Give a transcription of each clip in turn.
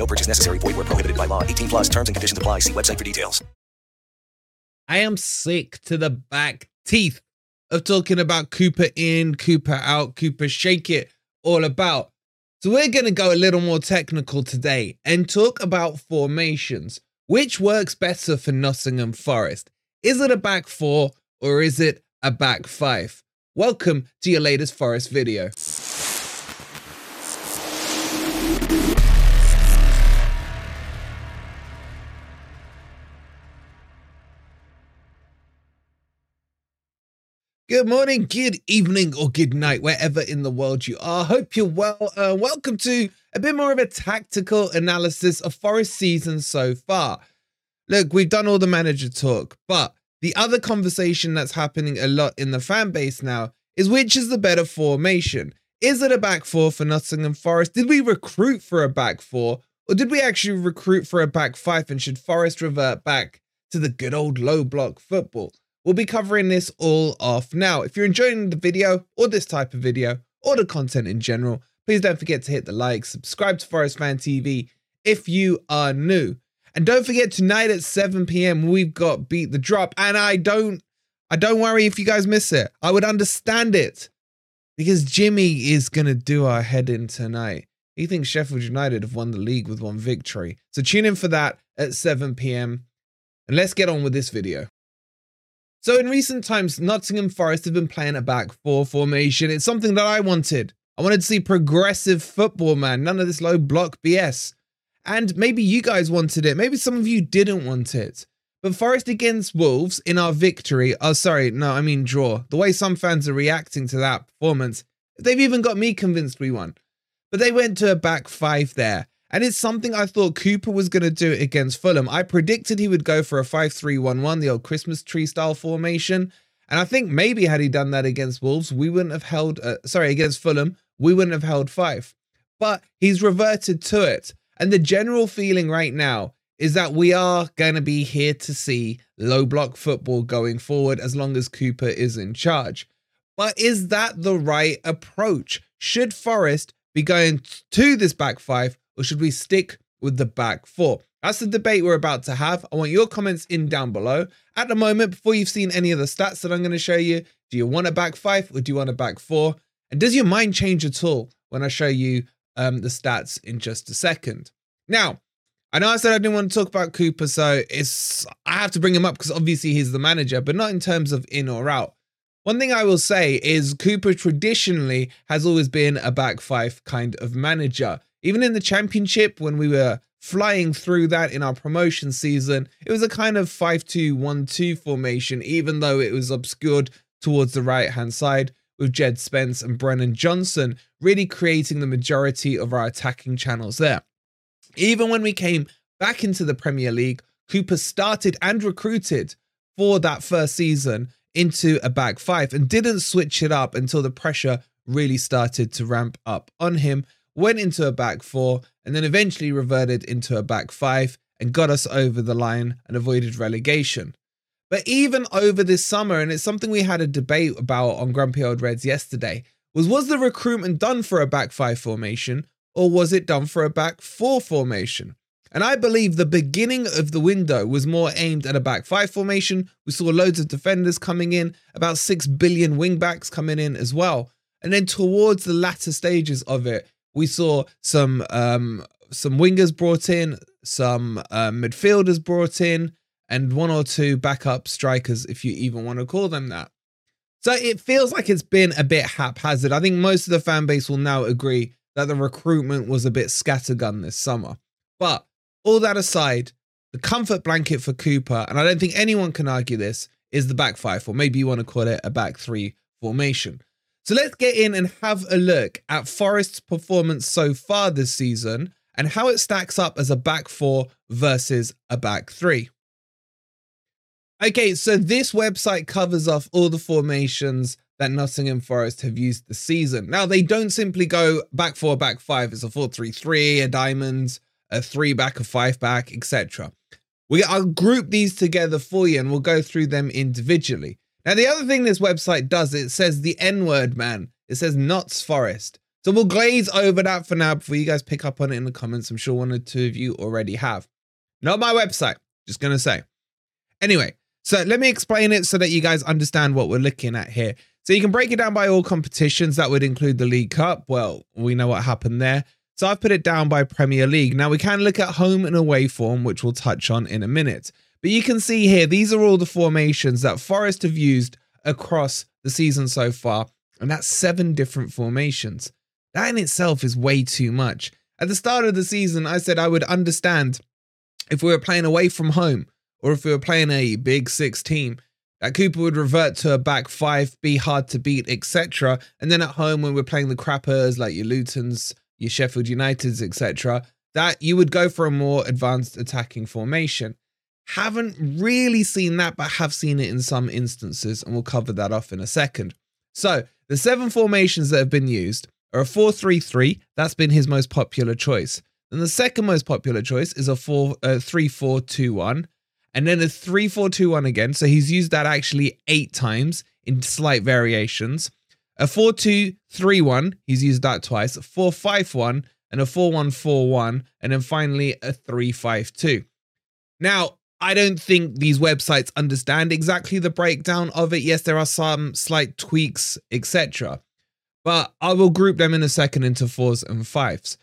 No purchase necessary. Void where prohibited by law. 18 plus terms and conditions apply. See website for details. I am sick to the back teeth of talking about Cooper in, Cooper out, Cooper shake it all about. So we're going to go a little more technical today and talk about formations. Which works better for Nottingham Forest? Is it a back four or is it a back five? Welcome to your latest Forest video. Good morning, good evening, or good night, wherever in the world you are. Hope you're well. Uh, welcome to a bit more of a tactical analysis of Forest season so far. Look, we've done all the manager talk, but the other conversation that's happening a lot in the fan base now is which is the better formation? Is it a back four for Nottingham Forest? Did we recruit for a back four, or did we actually recruit for a back five? And should Forest revert back to the good old low block football? We'll be covering this all off now. If you're enjoying the video or this type of video or the content in general, please don't forget to hit the like, subscribe to Forest Fan TV if you are new. And don't forget tonight at 7 p.m. we've got Beat the Drop. And I don't I don't worry if you guys miss it. I would understand it. Because Jimmy is gonna do our head in tonight. He thinks Sheffield United have won the league with one victory. So tune in for that at 7 p.m. And let's get on with this video. So in recent times, Nottingham Forest have been playing a back four formation. It's something that I wanted. I wanted to see progressive football, man. None of this low block BS. And maybe you guys wanted it. Maybe some of you didn't want it. But Forest against Wolves in our victory, oh, sorry, no, I mean draw. The way some fans are reacting to that performance, they've even got me convinced we won. But they went to a back five there. And it's something I thought Cooper was going to do against Fulham. I predicted he would go for a 5 3 1 1, the old Christmas tree style formation. And I think maybe had he done that against Wolves, we wouldn't have held, uh, sorry, against Fulham, we wouldn't have held five. But he's reverted to it. And the general feeling right now is that we are going to be here to see low block football going forward as long as Cooper is in charge. But is that the right approach? Should Forest be going to this back five or should we stick with the back four? That's the debate we're about to have. I want your comments in down below. At the moment, before you've seen any of the stats that I'm going to show you, do you want a back five or do you want a back four? And does your mind change at all when I show you um, the stats in just a second? Now, I know I said I didn't want to talk about Cooper, so it's I have to bring him up because obviously he's the manager, but not in terms of in or out. One thing I will say is Cooper traditionally has always been a back five kind of manager. Even in the championship, when we were flying through that in our promotion season, it was a kind of 5 2 1 2 formation, even though it was obscured towards the right hand side, with Jed Spence and Brennan Johnson really creating the majority of our attacking channels there. Even when we came back into the Premier League, Cooper started and recruited for that first season into a back five and didn't switch it up until the pressure really started to ramp up on him went into a back four, and then eventually reverted into a back five. and got us over the line and avoided relegation. But even over this summer, and it's something we had a debate about on Grumpy Old Reds yesterday, was was the recruitment done for a back five formation or was it done for a back four formation? And I believe the beginning of the window was more aimed at a back five formation. We saw loads of defenders coming in, about 6 billion wingbacks coming in as well. And then towards the latter stages of it, we saw some um, some wingers brought in, some uh, midfielders brought in, and one or two backup strikers, if you even want to call them that. So it feels like it's been a bit haphazard. I think most of the fan base will now agree that the recruitment was a bit scattergun this summer. But all that aside, the comfort blanket for Cooper, and I don't think anyone can argue this, is the back five, or maybe you want to call it a back three formation. So let's get in and have a look at Forest's performance so far this season and how it stacks up as a back four versus a back three. Okay, so this website covers off all the formations that Nottingham Forest have used this season. Now, they don't simply go back four, back five. It's a 4 3 3, a diamond, a three back, a five back, etc. We, I'll group these together for you and we'll go through them individually. Now, the other thing this website does, it says the N word, man. It says Notts Forest. So we'll glaze over that for now before you guys pick up on it in the comments. I'm sure one or two of you already have. Not my website, just going to say. Anyway, so let me explain it so that you guys understand what we're looking at here. So you can break it down by all competitions. That would include the League Cup. Well, we know what happened there. So I've put it down by Premier League. Now we can look at home and away form, which we'll touch on in a minute. But you can see here, these are all the formations that Forest have used across the season so far. And that's seven different formations. That in itself is way too much. At the start of the season, I said I would understand if we were playing away from home or if we were playing a big six team, that Cooper would revert to a back five, be hard to beat, etc. And then at home, when we're playing the crappers like your Lutons, your Sheffield Uniteds, etc., that you would go for a more advanced attacking formation. Haven't really seen that, but have seen it in some instances, and we'll cover that off in a second. So, the seven formations that have been used are a 4 3 3, that's been his most popular choice. Then the second most popular choice is a 4 uh, 3 4 2 1 and then a 3 4 2 1 again. So he's used that actually eight times in slight variations. A 4 2 3 1, he's used that twice. A 4 5 1 and a 4 1 4 1. And then finally a 3 5 2. Now, I don't think these websites understand exactly the breakdown of it. Yes, there are some slight tweaks, etc. But I will group them in a second into fours and fives.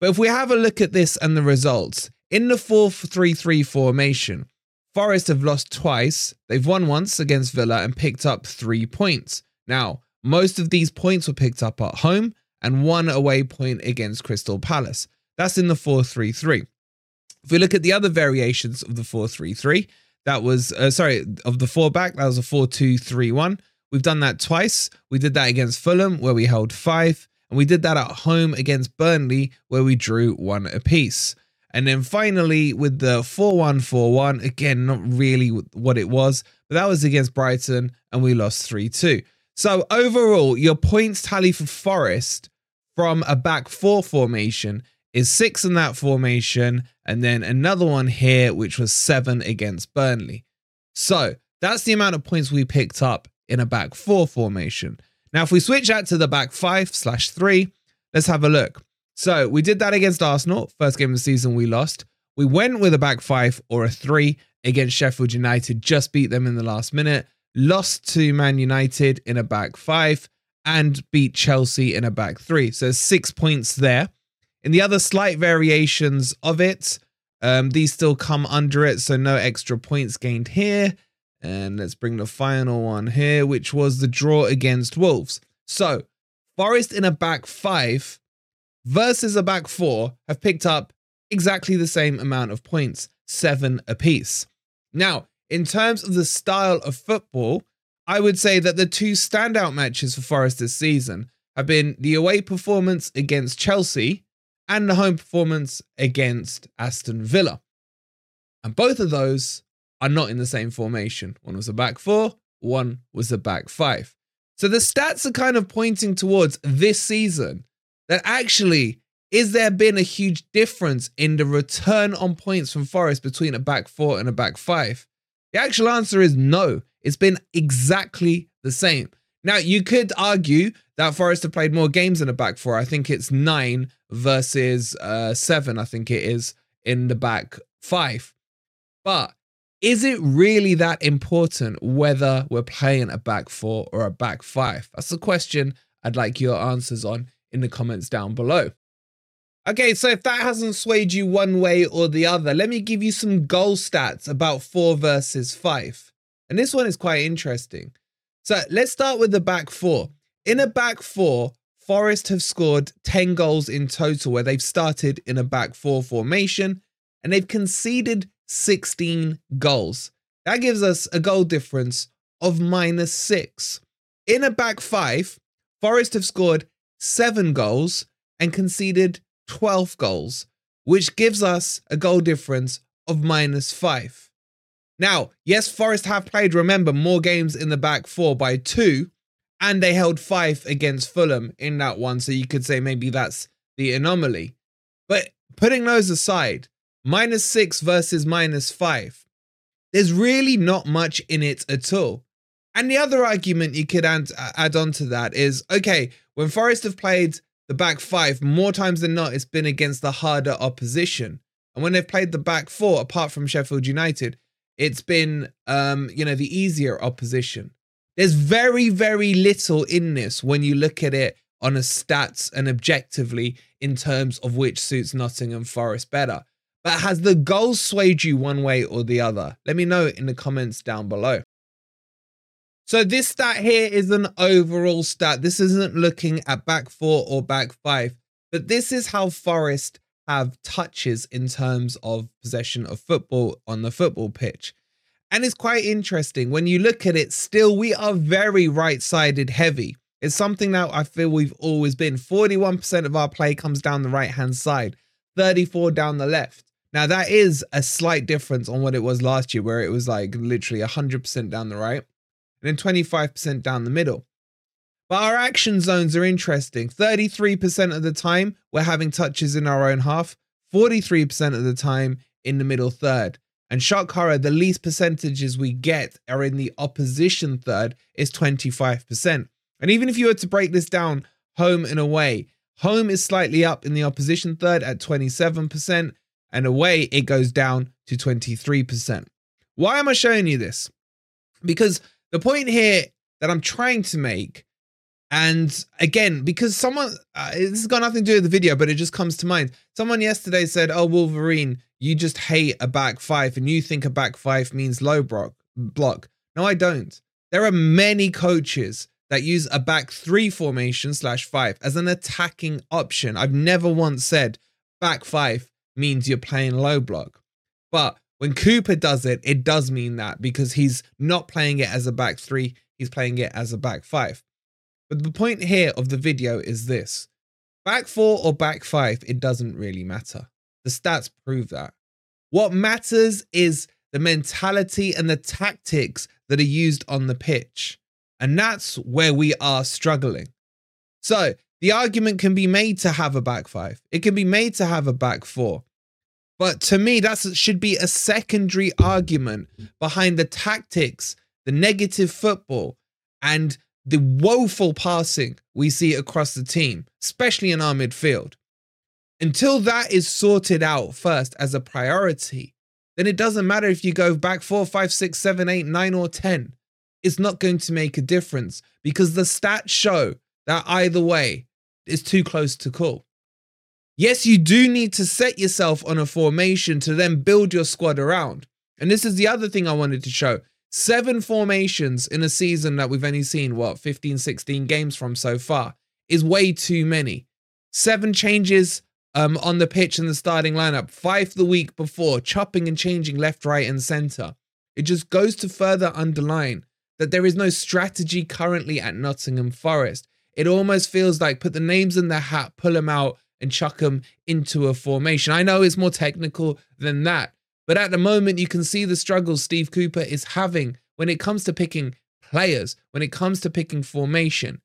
But if we have a look at this and the results, in the 4 3 3 formation, Forest have lost twice. They've won once against Villa and picked up three points. Now, most of these points were picked up at home and one away point against Crystal Palace. That's in the 4 3 3. If we look at the other variations of the 4 3 3, that was, uh, sorry, of the four back, that was a 4 2 3 1. We've done that twice. We did that against Fulham, where we held five, and we did that at home against Burnley, where we drew one apiece. And then finally with the 4 1 4 1, again, not really what it was, but that was against Brighton and we lost 3 2. So overall, your points tally for Forest from a back four formation is six in that formation, and then another one here, which was seven against Burnley. So that's the amount of points we picked up in a back four formation. Now, if we switch out to the back five slash three, let's have a look. So we did that against Arsenal. First game of the season, we lost. We went with a back five or a three against Sheffield United, just beat them in the last minute. Lost to Man United in a back five and beat Chelsea in a back three. So six points there. In the other slight variations of it, um, these still come under it, so no extra points gained here. And let's bring the final one here, which was the draw against Wolves. So Forest in a back five versus a back four have picked up exactly the same amount of points, seven apiece. Now, in terms of the style of football, I would say that the two standout matches for Forest this season have been the away performance against Chelsea and the home performance against Aston Villa. And both of those are not in the same formation. One was a back four, one was a back five. So the stats are kind of pointing towards this season that actually is there been a huge difference in the return on points from Forest between a back four and a back five? The actual answer is no. It's been exactly the same. Now, you could argue that Forest have played more games in a back four. I think it's nine versus uh, seven, I think it is, in the back five. But is it really that important whether we're playing a back four or a back five? That's the question I'd like your answers on in the comments down below. Okay, so if that hasn't swayed you one way or the other, let me give you some goal stats about four versus five. And this one is quite interesting. So let's start with the back four. In a back four, Forest have scored 10 goals in total where they've started in a back four formation and they've conceded 16 goals. That gives us a goal difference of minus six. In a back five, Forest have scored seven goals and conceded 12 goals, which gives us a goal difference of minus five. Now, yes, Forest have played, remember, more games in the back four by two, and they held five against Fulham in that one. So you could say maybe that's the anomaly. But putting those aside, minus six versus minus five, there's really not much in it at all. And the other argument you could add, add on to that is okay, when Forest have played the back five, more times than not, it's been against the harder opposition. And when they've played the back four, apart from Sheffield United, it's been, um, you know, the easier opposition. There's very, very little in this when you look at it on a stats and objectively in terms of which suits Nottingham Forest better. But has the goal swayed you one way or the other? Let me know in the comments down below. So this stat here is an overall stat. This isn't looking at back four or back five, but this is how Forest have touches in terms of possession of football on the football pitch. And it's quite interesting. When you look at it, still, we are very right sided heavy. It's something that I feel we've always been. 41% of our play comes down the right hand side, 34 down the left. Now that is a slight difference on what it was last year, where it was like literally 100% down the right and then 25% down the middle. But our action zones are interesting. 33% of the time, we're having touches in our own half, 43% of the time in the middle third. And shock horror, the least percentages we get are in the opposition third, is 25%. And even if you were to break this down home and away, home is slightly up in the opposition third at 27%, and away it goes down to 23%. Why am I showing you this? Because the point here that I'm trying to make, and again, because someone, uh, this has got nothing to do with the video, but it just comes to mind. Someone yesterday said, Oh, Wolverine, you just hate a back five and you think a back five means low block. block. No, I don't. There are many coaches that use a back three formation slash five as an attacking option. I've never once said back five means you're playing low block. But when Cooper does it, it does mean that because he's not playing it as a back three, he's playing it as a back five. But the point here of the video is this back four or back five, it doesn't really matter. The stats prove that. What matters is the mentality and the tactics that are used on the pitch. And that's where we are struggling. So the argument can be made to have a back five, it can be made to have a back four. But to me, that should be a secondary argument behind the tactics, the negative football, and the woeful passing we see across the team, especially in our midfield. Until that is sorted out first as a priority, then it doesn't matter if you go back four, five, six, seven, eight, nine, or 10. It's not going to make a difference because the stats show that either way is too close to call. Yes, you do need to set yourself on a formation to then build your squad around. And this is the other thing I wanted to show. Seven formations in a season that we've only seen, what, 15, 16 games from so far is way too many. Seven changes um, on the pitch in the starting lineup, five the week before, chopping and changing left, right, and center. It just goes to further underline that there is no strategy currently at Nottingham Forest. It almost feels like put the names in the hat, pull them out, and chuck them into a formation. I know it's more technical than that, but at the moment, you can see the struggles Steve Cooper is having when it comes to picking players, when it comes to picking formation.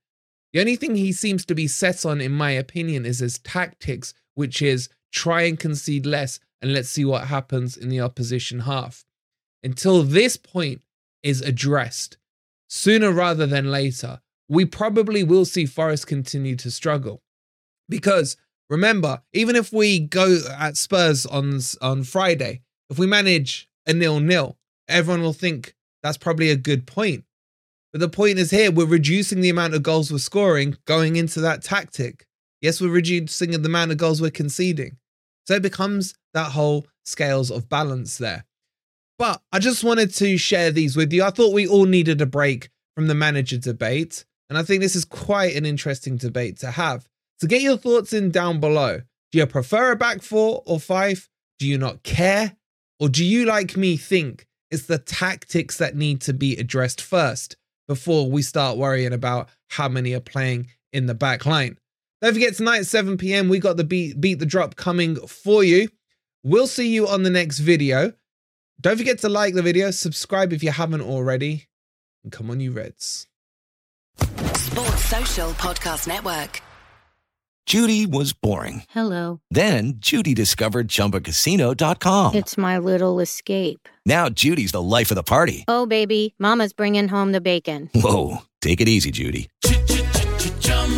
The only thing he seems to be set on, in my opinion, is his tactics, which is try and concede less and let's see what happens in the opposition half. Until this point is addressed, sooner rather than later, we probably will see Forest continue to struggle. Because remember, even if we go at Spurs on, on Friday, if we manage a nil nil, everyone will think that's probably a good point. But the point is here, we're reducing the amount of goals we're scoring going into that tactic. Yes, we're reducing the amount of goals we're conceding. So it becomes that whole scales of balance there. But I just wanted to share these with you. I thought we all needed a break from the manager debate. And I think this is quite an interesting debate to have. So get your thoughts in down below. Do you prefer a back four or five? Do you not care? Or do you, like me, think it's the tactics that need to be addressed first before we start worrying about how many are playing in the back line? Don't forget tonight at 7 p.m. we got the beat beat the drop coming for you. We'll see you on the next video. Don't forget to like the video, subscribe if you haven't already, and come on, you Reds. Sports Social Podcast Network. Judy was boring. Hello. Then Judy discovered ChumbaCasino.com. It's my little escape. Now Judy's the life of the party. Oh, baby, Mama's bringing home the bacon. Whoa, take it easy, Judy.